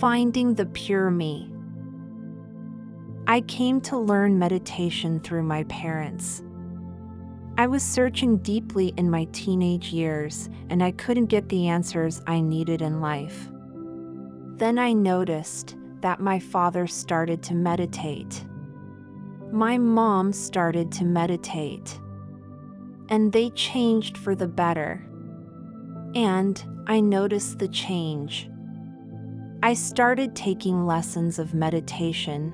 Finding the pure me. I came to learn meditation through my parents. I was searching deeply in my teenage years, and I couldn't get the answers I needed in life. Then I noticed that my father started to meditate. My mom started to meditate. And they changed for the better. And I noticed the change. I started taking lessons of meditation.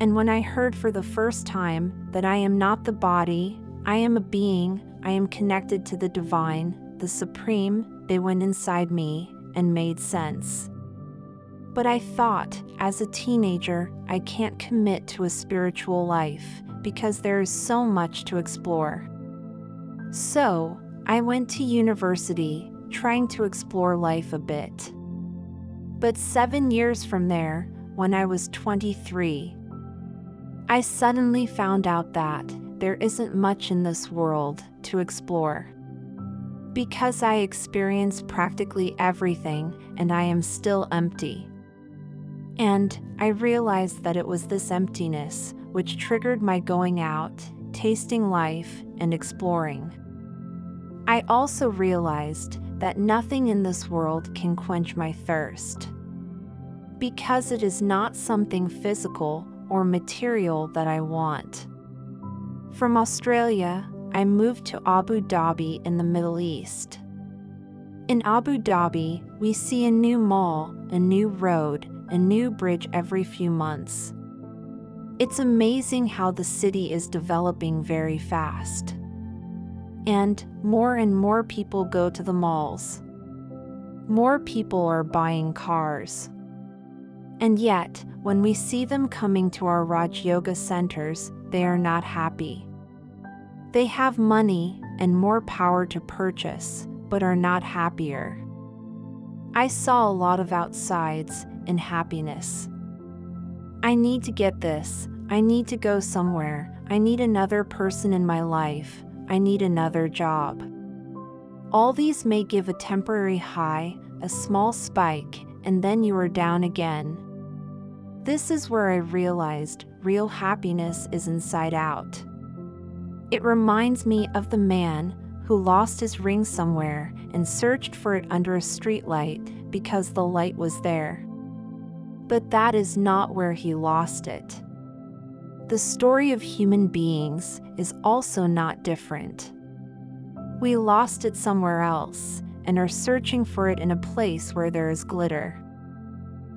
And when I heard for the first time that I am not the body, I am a being, I am connected to the divine, the supreme, they went inside me and made sense. But I thought, as a teenager, I can't commit to a spiritual life because there is so much to explore. So, I went to university trying to explore life a bit. But seven years from there, when I was 23, I suddenly found out that there isn't much in this world to explore. Because I experienced practically everything and I am still empty. And I realized that it was this emptiness which triggered my going out, tasting life, and exploring. I also realized that nothing in this world can quench my thirst. Because it is not something physical or material that I want. From Australia, I moved to Abu Dhabi in the Middle East. In Abu Dhabi, we see a new mall, a new road, a new bridge every few months. It's amazing how the city is developing very fast. And more and more people go to the malls. More people are buying cars. And yet, when we see them coming to our Raj Yoga centers, they are not happy. They have money and more power to purchase, but are not happier. I saw a lot of outsides and happiness. I need to get this. I need to go somewhere. I need another person in my life. I need another job. All these may give a temporary high, a small spike, and then you are down again. This is where I realized real happiness is inside out. It reminds me of the man who lost his ring somewhere and searched for it under a streetlight because the light was there. But that is not where he lost it. The story of human beings is also not different. We lost it somewhere else and are searching for it in a place where there is glitter.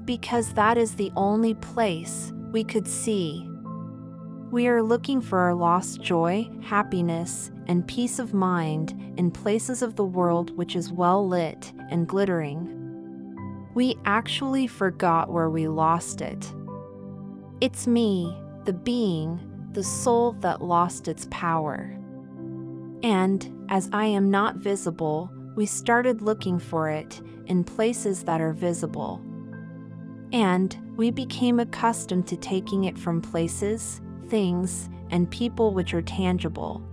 Because that is the only place we could see. We are looking for our lost joy, happiness, and peace of mind in places of the world which is well lit and glittering we actually forgot where we lost it. It's me, the being, the soul that lost its power. And as I am not visible, we started looking for it in places that are visible. And we became accustomed to taking it from places, things, and people which are tangible.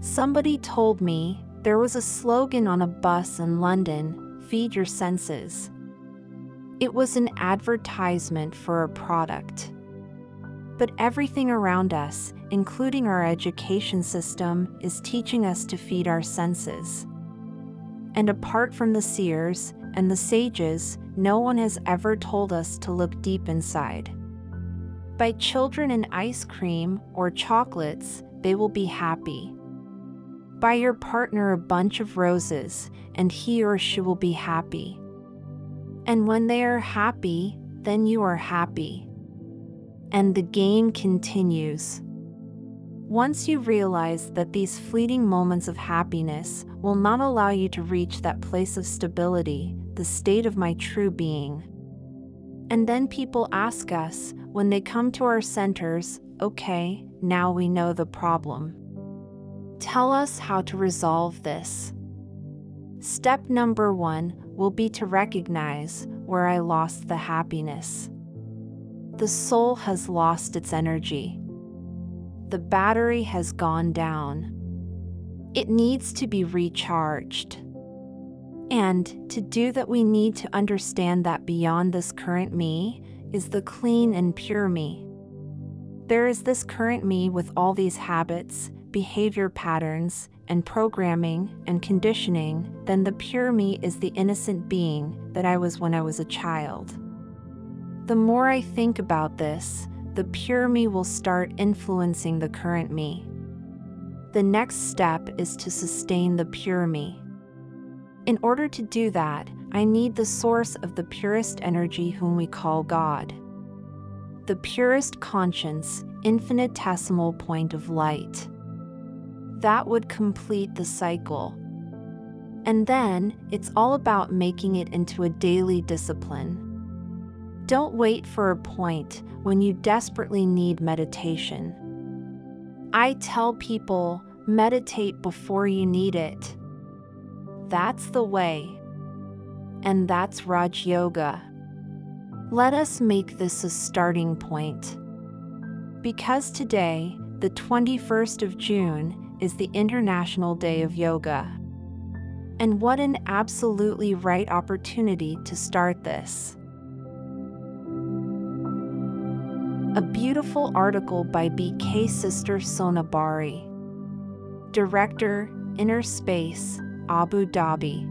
Somebody told me there was a slogan on a bus in London feed your senses. It was an advertisement for a product. But everything around us, including our education system, is teaching us to feed our senses. And apart from the seers and the sages, no one has ever told us to look deep inside. Buy children and ice cream or chocolates, they will be happy. Buy your partner a bunch of roses, and he or she will be happy. And when they are happy, then you are happy. And the game continues. Once you realize that these fleeting moments of happiness will not allow you to reach that place of stability, the state of my true being. And then people ask us when they come to our centers, okay, now we know the problem. Tell us how to resolve this. Step number one will be to recognize where I lost the happiness. The soul has lost its energy. The battery has gone down. It needs to be recharged. And to do that, we need to understand that beyond this current me is the clean and pure me. There is this current me with all these habits, behavior patterns, and programming and conditioning, then the pure me is the innocent being that I was when I was a child. The more I think about this, the pure me will start influencing the current me. The next step is to sustain the pure me. In order to do that, I need the source of the purest energy, whom we call God. The purest conscience, infinitesimal point of light. That would complete the cycle. And then it's all about making it into a daily discipline. Don't wait for a point when you desperately need meditation. I tell people meditate before you need it. That's the way. And that's Raj Yoga. Let us make this a starting point. Because today, the 21st of June, is the International Day of Yoga. And what an absolutely right opportunity to start this. A beautiful article by BK Sister Sonabari. Director, Inner Space, Abu Dhabi.